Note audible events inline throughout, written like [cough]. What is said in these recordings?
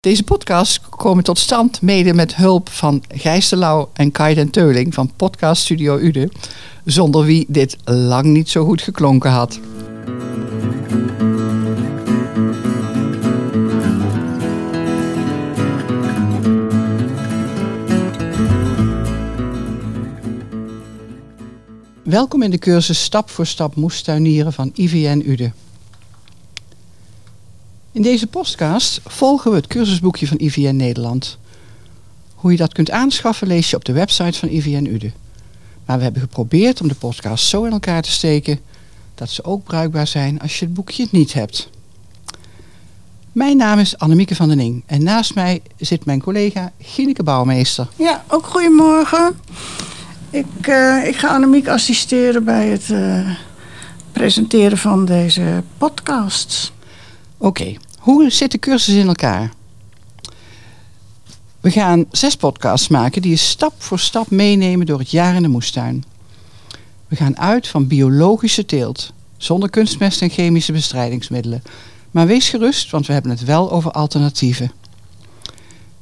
Deze podcast komen tot stand mede met hulp van Gijs de Lauw en Kai den Teuling van Podcast Studio Ude, zonder wie dit lang niet zo goed geklonken had. Welkom in de cursus Stap voor Stap moestuinieren van IVN Ude. In deze podcast volgen we het cursusboekje van IVN Nederland. Hoe je dat kunt aanschaffen lees je op de website van IVN Ude. Maar we hebben geprobeerd om de podcast zo in elkaar te steken dat ze ook bruikbaar zijn als je het boekje niet hebt. Mijn naam is Annemieke van den Ing en naast mij zit mijn collega Gineke Bouwmeester. Ja, ook goedemorgen. Ik, uh, ik ga Annemiek assisteren bij het uh, presenteren van deze podcast. Oké, hoe zit de cursus in elkaar? We gaan zes podcasts maken die je stap voor stap meenemen door het jaar in de moestuin. We gaan uit van biologische teelt, zonder kunstmest en chemische bestrijdingsmiddelen. Maar wees gerust, want we hebben het wel over alternatieven.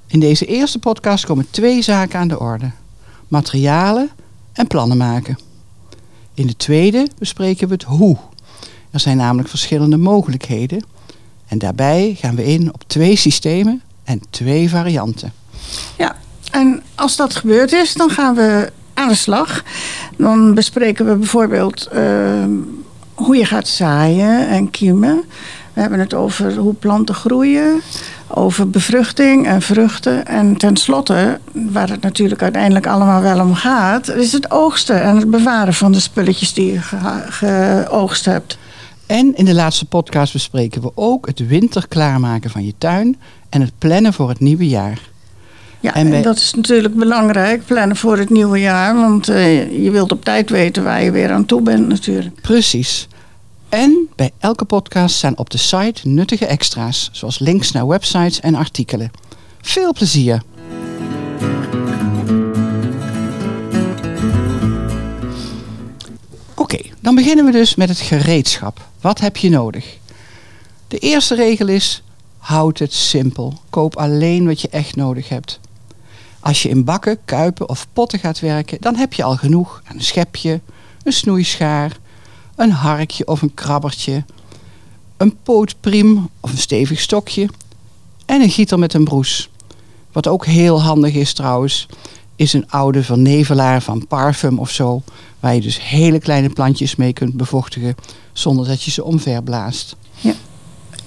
In deze eerste podcast komen twee zaken aan de orde: materialen en plannen maken. In de tweede bespreken we het hoe. Er zijn namelijk verschillende mogelijkheden. En daarbij gaan we in op twee systemen en twee varianten. Ja, en als dat gebeurd is, dan gaan we aan de slag. Dan bespreken we bijvoorbeeld uh, hoe je gaat zaaien en kiemen. We hebben het over hoe planten groeien, over bevruchting en vruchten. En tenslotte, waar het natuurlijk uiteindelijk allemaal wel om gaat, is het oogsten en het bewaren van de spulletjes die je geoogst hebt. En in de laatste podcast bespreken we ook het winter klaarmaken van je tuin en het plannen voor het nieuwe jaar. Ja, en, en dat is natuurlijk belangrijk, plannen voor het nieuwe jaar. Want uh, je wilt op tijd weten waar je weer aan toe bent natuurlijk. Precies. En bij elke podcast staan op de site nuttige extra's, zoals links naar websites en artikelen. Veel plezier! Dan beginnen we dus met het gereedschap. Wat heb je nodig? De eerste regel is: houd het simpel. Koop alleen wat je echt nodig hebt. Als je in bakken, kuipen of potten gaat werken, dan heb je al genoeg een schepje, een snoeischaar, een harkje of een krabbertje, een pootpriem of een stevig stokje en een gieter met een broes. Wat ook heel handig is trouwens, is een oude vernevelaar van parfum of zo, waar je dus hele kleine plantjes mee kunt bevochtigen zonder dat je ze omverblaast. Ja.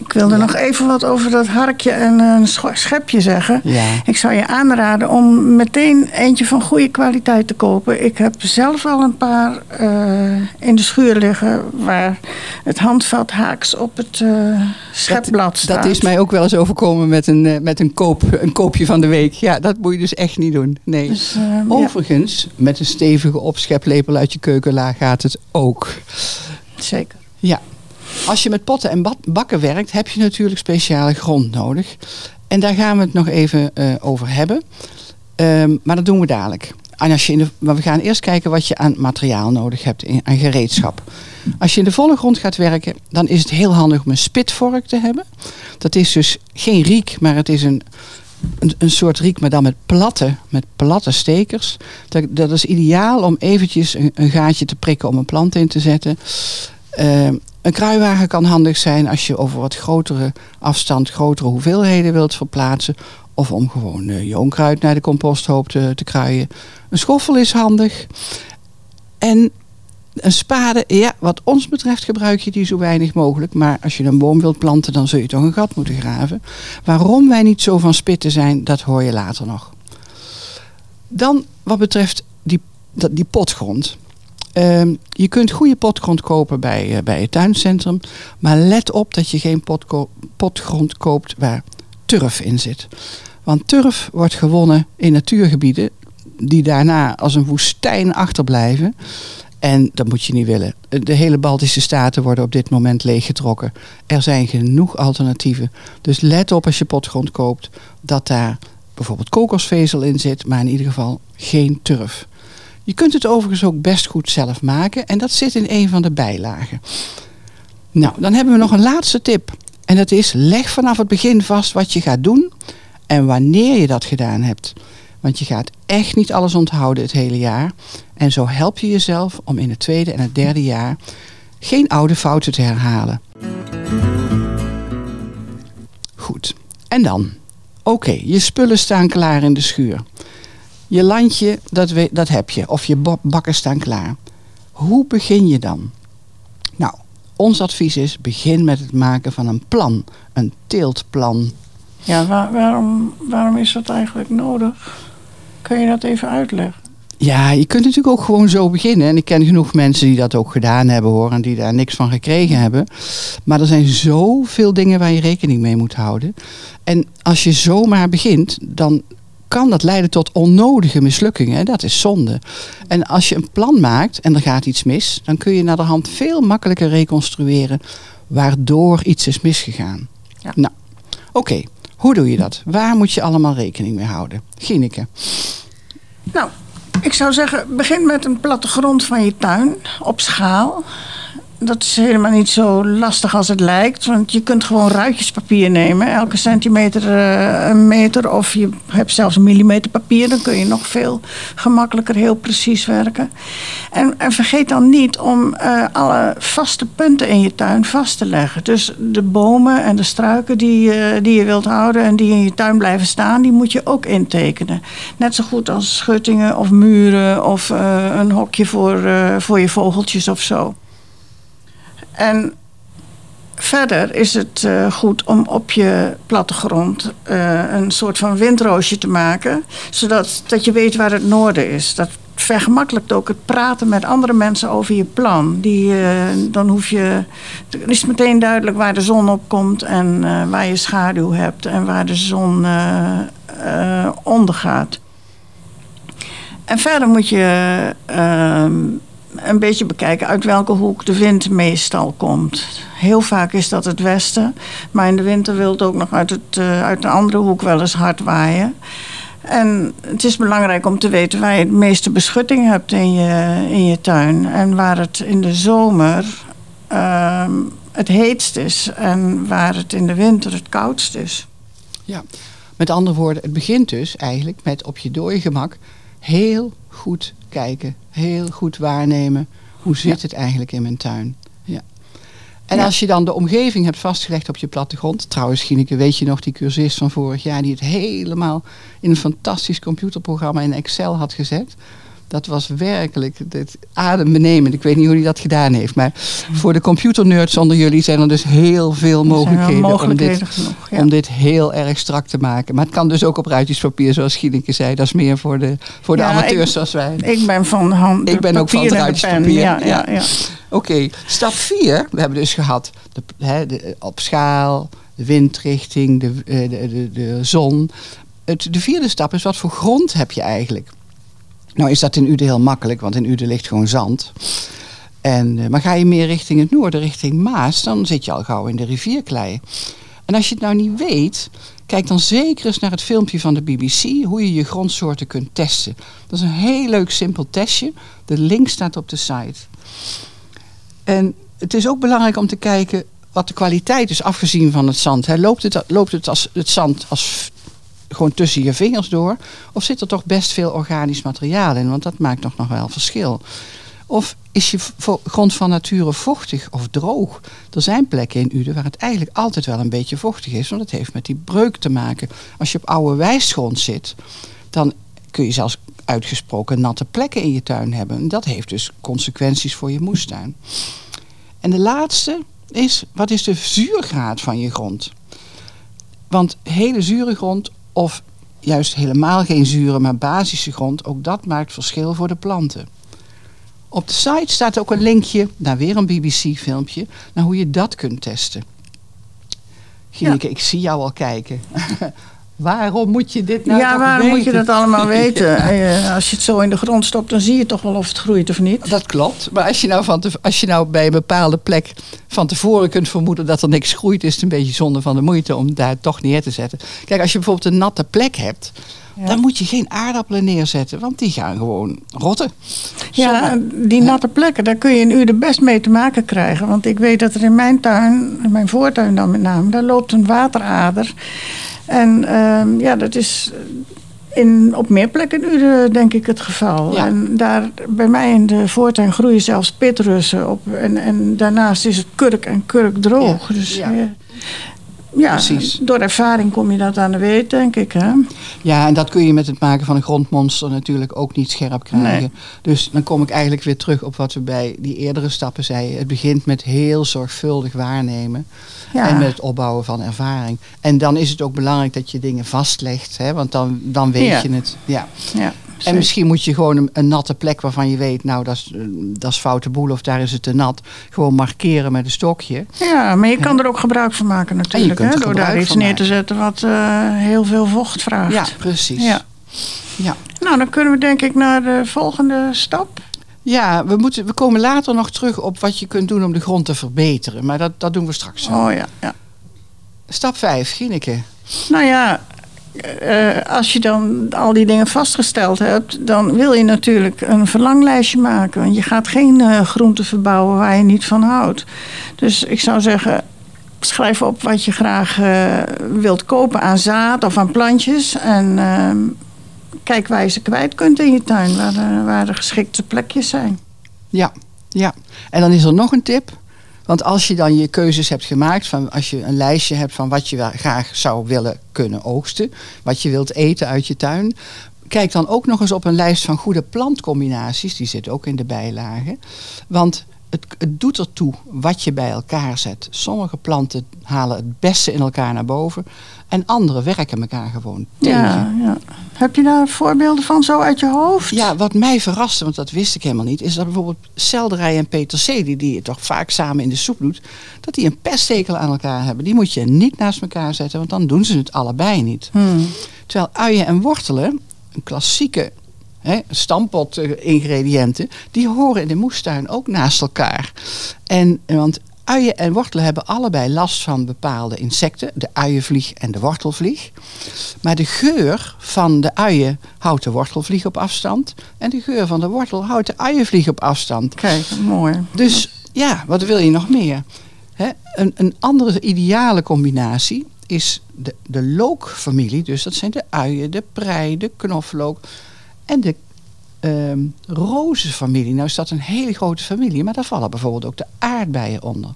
Ik wilde nog even wat over dat harkje en een schepje zeggen. Ja. Ik zou je aanraden om meteen eentje van goede kwaliteit te kopen. Ik heb zelf al een paar uh, in de schuur liggen waar het handvat haaks op het uh, schepblad staat. Dat is mij ook wel eens overkomen met een, uh, met een, koop, een koopje van de week. Ja, dat moet je dus echt niet doen. Nee. Dus, Overigens, ja. met een stevige opscheplepel uit je keukenlaag gaat het ook. Zeker. Ja, als je met potten en bakken werkt, heb je natuurlijk speciale grond nodig. En daar gaan we het nog even uh, over hebben. Um, maar dat doen we dadelijk. En als je in de, maar we gaan eerst kijken wat je aan materiaal nodig hebt, in, aan gereedschap. Als je in de volle grond gaat werken, dan is het heel handig om een spitvork te hebben. Dat is dus geen riek, maar het is een, een, een soort riek, maar dan met platte, met platte stekers. Dat, dat is ideaal om eventjes een, gaatje te prikken om een plant in te zetten. Uh, een kruiwagen kan handig zijn als je over wat grotere afstand grotere hoeveelheden wilt verplaatsen. Of om gewoon uh, je onkruid naar de composthoop te, te kruien. Een schoffel is handig. En een spade, ja, wat ons betreft gebruik je die zo weinig mogelijk. Maar als je een boom wilt planten, dan zul je toch een gat moeten graven. Waarom wij niet zo van spitten zijn, dat hoor je later nog. Dan wat betreft die, die potgrond. Um, je kunt goede potgrond kopen bij, uh, bij het tuincentrum. Maar let op dat je geen potko potgrond koopt waar turf in zit. Want turf wordt gewonnen in natuurgebieden die daarna als een woestijn achterblijven. En dat moet je niet willen. De hele Baltische staten worden op dit moment leeggetrokken. Er zijn genoeg alternatieven. Dus let op als je potgrond koopt dat daar bijvoorbeeld kokosvezel in zit, maar in ieder geval geen turf. Je kunt het overigens ook best goed zelf maken en dat zit in een van de bijlagen. Nou, dan hebben we nog een laatste tip. En dat is leg vanaf het begin vast wat je gaat doen en wanneer je dat gedaan hebt. Want je gaat echt niet alles onthouden het hele jaar. En zo help je jezelf om in het tweede en het derde jaar geen oude fouten te herhalen. Goed. En dan? Oké, je spullen staan klaar in de schuur. Je landje, dat, we, dat heb je. Of je bakken staan klaar. Hoe begin je dan? Nou, ons advies is: begin met het maken van een plan. Een teeltplan. Ja, waarom, waarom is dat eigenlijk nodig? Kun je dat even uitleggen? Ja, je kunt natuurlijk ook gewoon zo beginnen. En ik ken genoeg mensen die dat ook gedaan hebben hoor. En die daar niks van gekregen hebben. Maar er zijn zoveel dingen waar je rekening mee moet houden. En als je zomaar begint, dan kan dat leiden tot onnodige mislukkingen. Dat is zonde. En als je een plan maakt en er gaat iets mis, dan kun je naar de hand veel makkelijker reconstrueren waardoor iets is misgegaan. Ja. Nou, oké. Hoe doe je dat? Waar moet je allemaal rekening mee houden? Gineke. Nou, ik zou zeggen, begin met een plattegrond van je tuin op schaal dat is helemaal niet zo lastig als het lijkt. Want je kunt gewoon ruitjespapier nemen. Elke centimeter uh, een meter. Of je hebt zelfs een millimeter papier. Dan kun je nog veel gemakkelijker heel precies werken. En, en vergeet dan niet om uh, alle vaste punten in je tuin vast te leggen. Dus de bomen en de struiken die, uh, die je wilt houden... en die in je tuin blijven staan, die moet je ook intekenen. Net zo goed als schuttingen of muren... of een hokje voor, voor je vogeltjes of zo. En verder is het uh, goed om op je plattegrond uh, een soort van windroosje te maken. Zodat dat je weet waar het noorden is. Dat vergemakkelijkt ook het praten met andere mensen over je plan. Die, uh, dan hoef je, dan is het meteen duidelijk waar de zon op komt en waar je schaduw hebt en waar de zon ondergaat. En verder moet je ehm, een beetje bekijken uit welke hoek de wind meestal komt. Heel vaak is dat het westen, maar in de winter wil het ook nog uit, het, uh, uit de andere hoek wel eens hard waaien. En het is belangrijk om te weten waar je het meeste beschutting hebt in je, in je tuin. En waar het in de zomer uh, het heetst is en waar het in de winter het koudst is. Ja, met andere woorden, het begint dus eigenlijk met op je dode gemak heel goed kijken, heel goed waarnemen. Hoe zit het eigenlijk in mijn tuin? Ja. En als je dan de omgeving hebt vastgelegd op je plattegrond. Trouwens, Gineke, weet je nog die cursist van vorig jaar die het helemaal in een fantastisch computerprogramma in Excel had gezet? Dat was werkelijk adembenemend. Ik weet niet hoe hij dat gedaan heeft. Maar voor de computernerds onder jullie zijn er dus heel veel mogelijkheden, om, dit, om dit heel erg strak te maken. Maar het kan dus ook op ruitjespapier, zoals Gieleke zei. Dat is meer voor de, voor de amateurs ik, zoals wij. Ik ben van hand. Ik ben ook van het ruitjespapier. Ja, ja, ja. Oké, stap 4. We hebben dus gehad de, hè, de, op schaal, de windrichting, de, de, de, de zon. Het, de vierde stap is wat voor grond heb je eigenlijk? Nou is dat in Uden heel makkelijk, want in Uden ligt gewoon zand. En, uh, maar ga je meer richting het noorden, richting Maas, dan zit je al gauw in de rivierklei. En als je het nou niet weet, kijk dan zeker eens naar het filmpje van de BBC, hoe je je grondsoorten kunt testen. Dat is een heel leuk simpel testje. De link staat op de site. En het is ook belangrijk om te kijken wat de kwaliteit is, afgezien van het zand. Loopt, het, loopt het, als, het zand als gewoon tussen je vingers door? Of zit er toch best veel organisch materiaal in? Want dat maakt nog, nog wel verschil. Of is je grond van nature vochtig of droog? Er zijn plekken in Uden waar het eigenlijk altijd wel een beetje vochtig is. Want het heeft met die breuk te maken. Als je op oude wijsgrond zit, dan kun je zelfs uitgesproken natte plekken in je tuin hebben. En dat heeft dus consequenties voor je moestuin. En de laatste is, wat is de zuurgraad van je grond? Want hele zure grond of juist helemaal geen zure, maar basische grond, ook dat maakt verschil voor de planten. Op de site staat ook een linkje naar weer een BBC-filmpje, naar hoe je dat kunt testen. Gineke, ik zie jou al kijken. [laughs] Waarom moet je dit nou Ja, waarom weten? moet je dat allemaal [laughs] weten? Eh, als je het zo in de grond stopt, dan zie je toch wel of het groeit of niet. Dat klopt. Maar als je nou, van te, als je nou bij een bepaalde plek van tevoren kunt vermoeden dat er niks groeit, is het een beetje zonde van de moeite om daar toch neer te zetten. Kijk, als je bijvoorbeeld een natte plek hebt, Ja. Dan moet je geen aardappelen neerzetten, want die gaan gewoon rotten. Ja, die natte plekken, daar kun je een uur de best mee te maken krijgen. Want ik weet dat er in mijn tuin, in mijn voortuin dan met name, daar loopt een waterader. En ehm, ja, dat is in, op meer plekken nu eh, denk ik het geval. Ja. En daar bij mij in de voortuin groeien zelfs pitrussen op. En, en daarnaast is het kurk en kurk droog. Ja, Dus ja. Ja, Precies. door ervaring kom je dat aan de weet, denk ik. Hè? Ja, en dat kun je met het maken van een grondmonster natuurlijk ook niet scherp krijgen. Nee. Dus dan kom ik eigenlijk weer terug op wat we bij die eerdere stappen zeiden. Het begint met heel zorgvuldig waarnemen. Ja. En met het opbouwen van ervaring. En dan is het ook belangrijk dat je dingen vastlegt. Hè? Want dan, dan weet Ja. je het. Ja. ja, En misschien moet je gewoon een, een natte plek waarvan je weet, nou dat is, eh, dat is foute boel of daar is het te nat. Gewoon markeren met een stokje. Ja, maar je kan er ook gebruik van maken natuurlijk. Hè? er Door daar iets neer te zetten wat eh, heel veel vocht vraagt. Ja, precies. Ja. Ja. Nou, dan kunnen we denk ik naar de volgende stap. Ja, we, moeten, we komen later nog terug op wat je kunt doen om de grond te verbeteren. Maar dat, dat doen we straks. Oh ja, ja. Stap 5, Gineke. Nou ja, eh, als je dan al die dingen vastgesteld hebt, dan wil je natuurlijk een verlanglijstje maken. Want je gaat geen eh groenten verbouwen waar je niet van houdt. Dus ik zou zeggen, schrijf op wat je graag eh, wilt kopen aan zaad of aan plantjes. En ehm, kijk waar je ze kwijt kunt in je tuin, waar de, waar de geschikte plekjes zijn. Ja, ja. En dan is er nog een tip. Want als je dan je keuzes hebt gemaakt, van als je een lijstje hebt van wat je graag zou willen kunnen oogsten, wat je wilt eten uit je tuin, kijk dan ook nog eens op een lijst van goede plantcombinaties. Die zit ook in de bijlagen. Want het, het doet ertoe wat je bij elkaar zet. Sommige planten halen het beste in elkaar naar boven. En andere werken elkaar gewoon tegen. Ja, ja. Heb je daar voorbeelden van zo uit je hoofd? Ja, wat mij verraste, want dat wist ik helemaal niet, is dat bijvoorbeeld selderij en peterselie, die je toch vaak samen in de soep doet, dat die een pesthekel aan elkaar hebben. Die moet je niet naast elkaar zetten, want dan doen ze het allebei niet. Hmm. Terwijl uien en wortelen, een klassieke hè, stampot eh, ingrediënten, die horen in de moestuin ook naast elkaar. En, eh, want uien en wortelen hebben allebei last van bepaalde insecten, de uienvlieg en de wortelvlieg. Maar de geur van de uien houdt de wortelvlieg op afstand. En de geur van de wortel houdt de uienvlieg op afstand. Kijk, mooi. Dus ja, wat wil je nog meer? Hè, een, een andere ideale combinatie is de, de lookfamilie. Dus dat zijn de uien, de prei, de knoflook en de ehm rozenfamilie. Nou is dat een hele grote familie, maar daar vallen bijvoorbeeld ook de aardbeien onder.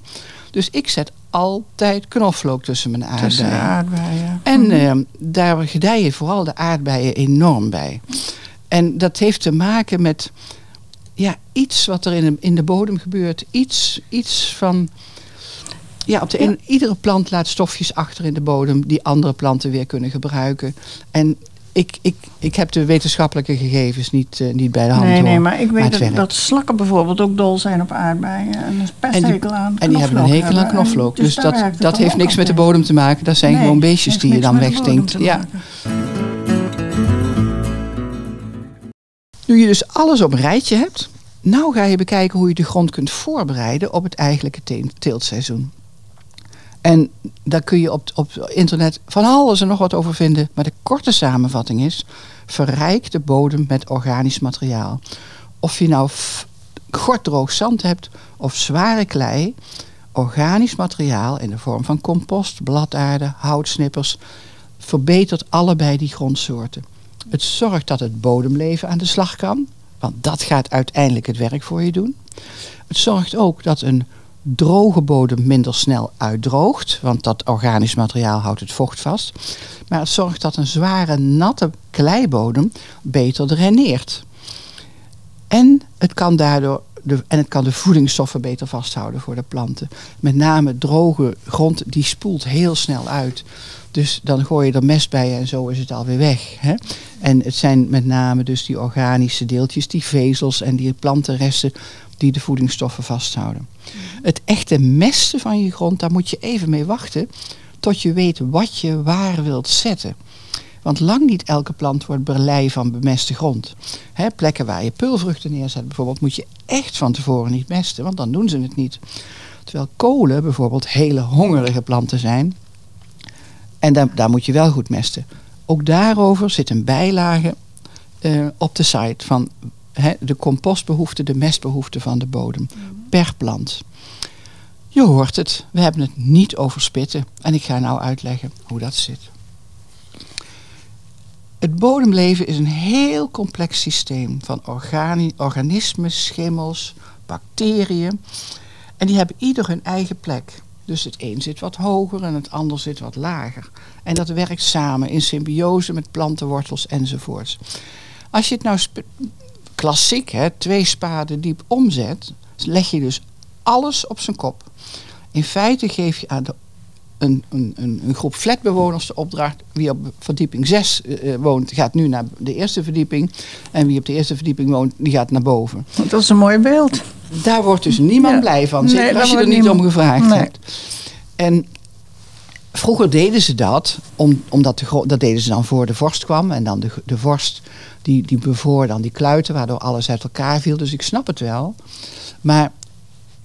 Dus ik zet altijd knoflook tussen mijn aardbeien. Tussen aardbeien. En ehm, daar gedijen vooral de aardbeien enorm bij. En dat heeft te maken met ja, iets wat er in de, in de bodem gebeurt. Iets, iets van. Ja, op de iedere plant laat stofjes achter in de bodem die andere planten weer kunnen gebruiken. En ik, ik, ik heb de wetenschappelijke gegevens niet, eh, niet bij de hand. Nee, nee, maar ik weet dat, dat slakken bijvoorbeeld ook dol zijn op aardbeien. En een pesthekel aan En die hebben een hekel aan. En knoflook. Dus, daar dat, dat heeft niks met de bodem te maken. Dat zijn Nee, gewoon beestjes die je dan wegstinkt. Ja. Nu je dus alles op een rijtje hebt, nou ga je bekijken hoe je de grond kunt voorbereiden op het eigenlijke te- teeltseizoen. En daar kun je op, op internet van alles en nog wat over vinden. Maar de korte samenvatting is: verrijk de bodem met organisch materiaal. Of je nou gorddroog zand hebt of zware klei, organisch materiaal in de vorm van compost, bladaarde, houtsnippers verbetert allebei die grondsoorten. Het zorgt dat het bodemleven aan de slag kan, want dat gaat uiteindelijk het werk voor je doen. Het zorgt ook dat een droge bodem minder snel uitdroogt, want dat organisch materiaal houdt het vocht vast. Maar het zorgt dat een zware, natte kleibodem beter draineert. En het kan daardoor en het kan de voedingsstoffen beter vasthouden voor de planten. Met name droge grond, die spoelt heel snel uit. Dus dan gooi je er mest bij en zo is het alweer weg. Hè? En het zijn met name dus die organische deeltjes, die vezels en die plantenresten die de voedingsstoffen vasthouden. Het echte mesten van je grond, daar moet je even mee wachten tot je weet wat je waar wilt zetten. Want lang niet elke plant wordt berlei van bemeste grond. Plekken waar je peulvruchten neerzet bijvoorbeeld, moet je echt van tevoren niet mesten, want dan doen ze het niet. Terwijl kolen bijvoorbeeld hele hongerige planten zijn. En daar, daar moet je wel goed mesten. Ook daarover zit een bijlage eh, op de site van de compostbehoefte, de mestbehoefte van de bodem per plant. Je hoort het, we hebben het niet over spitten en ik ga nou uitleggen hoe dat zit. Het bodemleven is een heel complex systeem van organi- organismen, schimmels, bacteriën. En die hebben ieder hun eigen plek. Dus het een zit wat hoger en het ander zit wat lager. En dat werkt samen in symbiose met plantenwortels enzovoorts. Als je het nou klassiek, hè, twee spaden diep omzet, leg je dus alles op zijn kop. In feite geef je aan de, een, een, een, groep flatbewoners de opdracht. Wie op verdieping 6 woont, gaat nu naar de eerste verdieping. En wie op de eerste verdieping woont, die gaat naar boven. Dat is een mooi beeld. Daar wordt dus niemand Ja. blij van. Zeker als je er niet om gevraagd Nee. hebt. En vroeger deden ze dat, om, omdat de, dat deden ze dan voor de vorst kwam. En dan de, de vorst die, die bevoor dan die kluiten, waardoor alles uit elkaar viel. Dus ik snap het wel. Maar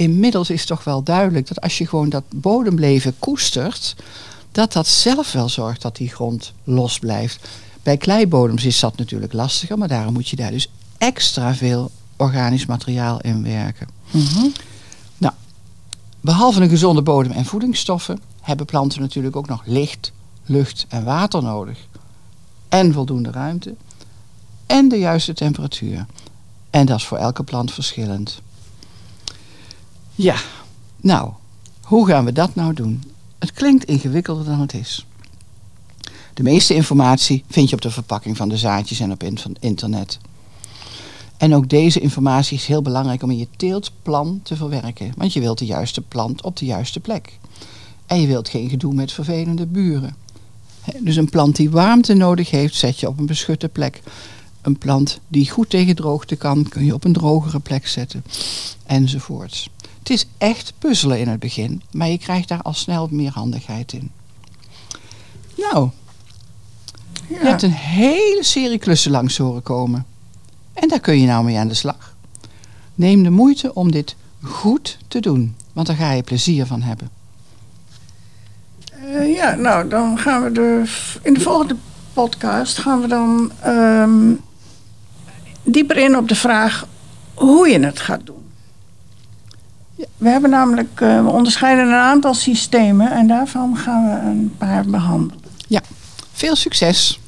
inmiddels is toch wel duidelijk dat als je gewoon dat bodemleven koestert, dat dat zelf wel zorgt dat die grond los blijft. Bij kleibodems is dat natuurlijk lastiger, maar daarom moet je daar dus extra veel organisch materiaal in werken. Nou, behalve een gezonde bodem en voedingsstoffen hebben planten natuurlijk ook nog licht, lucht en water nodig. En voldoende ruimte. En de juiste temperatuur. En dat is voor elke plant verschillend. Ja, nou, hoe gaan we dat nou doen? Het klinkt ingewikkelder dan het is. De meeste informatie vind je op de verpakking van de zaadjes en op internet. En ook deze informatie is heel belangrijk om in je teeltplan te verwerken. Want je wilt de juiste plant op de juiste plek. En je wilt geen gedoe met vervelende buren. Dus een plant die warmte nodig heeft, zet je op een beschutte plek. Een plant die goed tegen droogte kan, kun je op een drogere plek zetten. Enzovoorts. Het is echt puzzelen in het begin, maar je krijgt daar al snel meer handigheid in. Nou, je hebt een hele serie klussen langs horen komen. En daar kun je nou mee aan de slag. Neem de moeite om dit goed te doen, want daar ga je plezier van hebben. Eh, ja, nou, dan gaan we de, in de volgende podcast gaan we dan ehm, dieper in op de vraag hoe je het gaat doen. We hebben namelijk, eh, we onderscheiden een aantal systemen en daarvan gaan we een paar behandelen. Veel succes!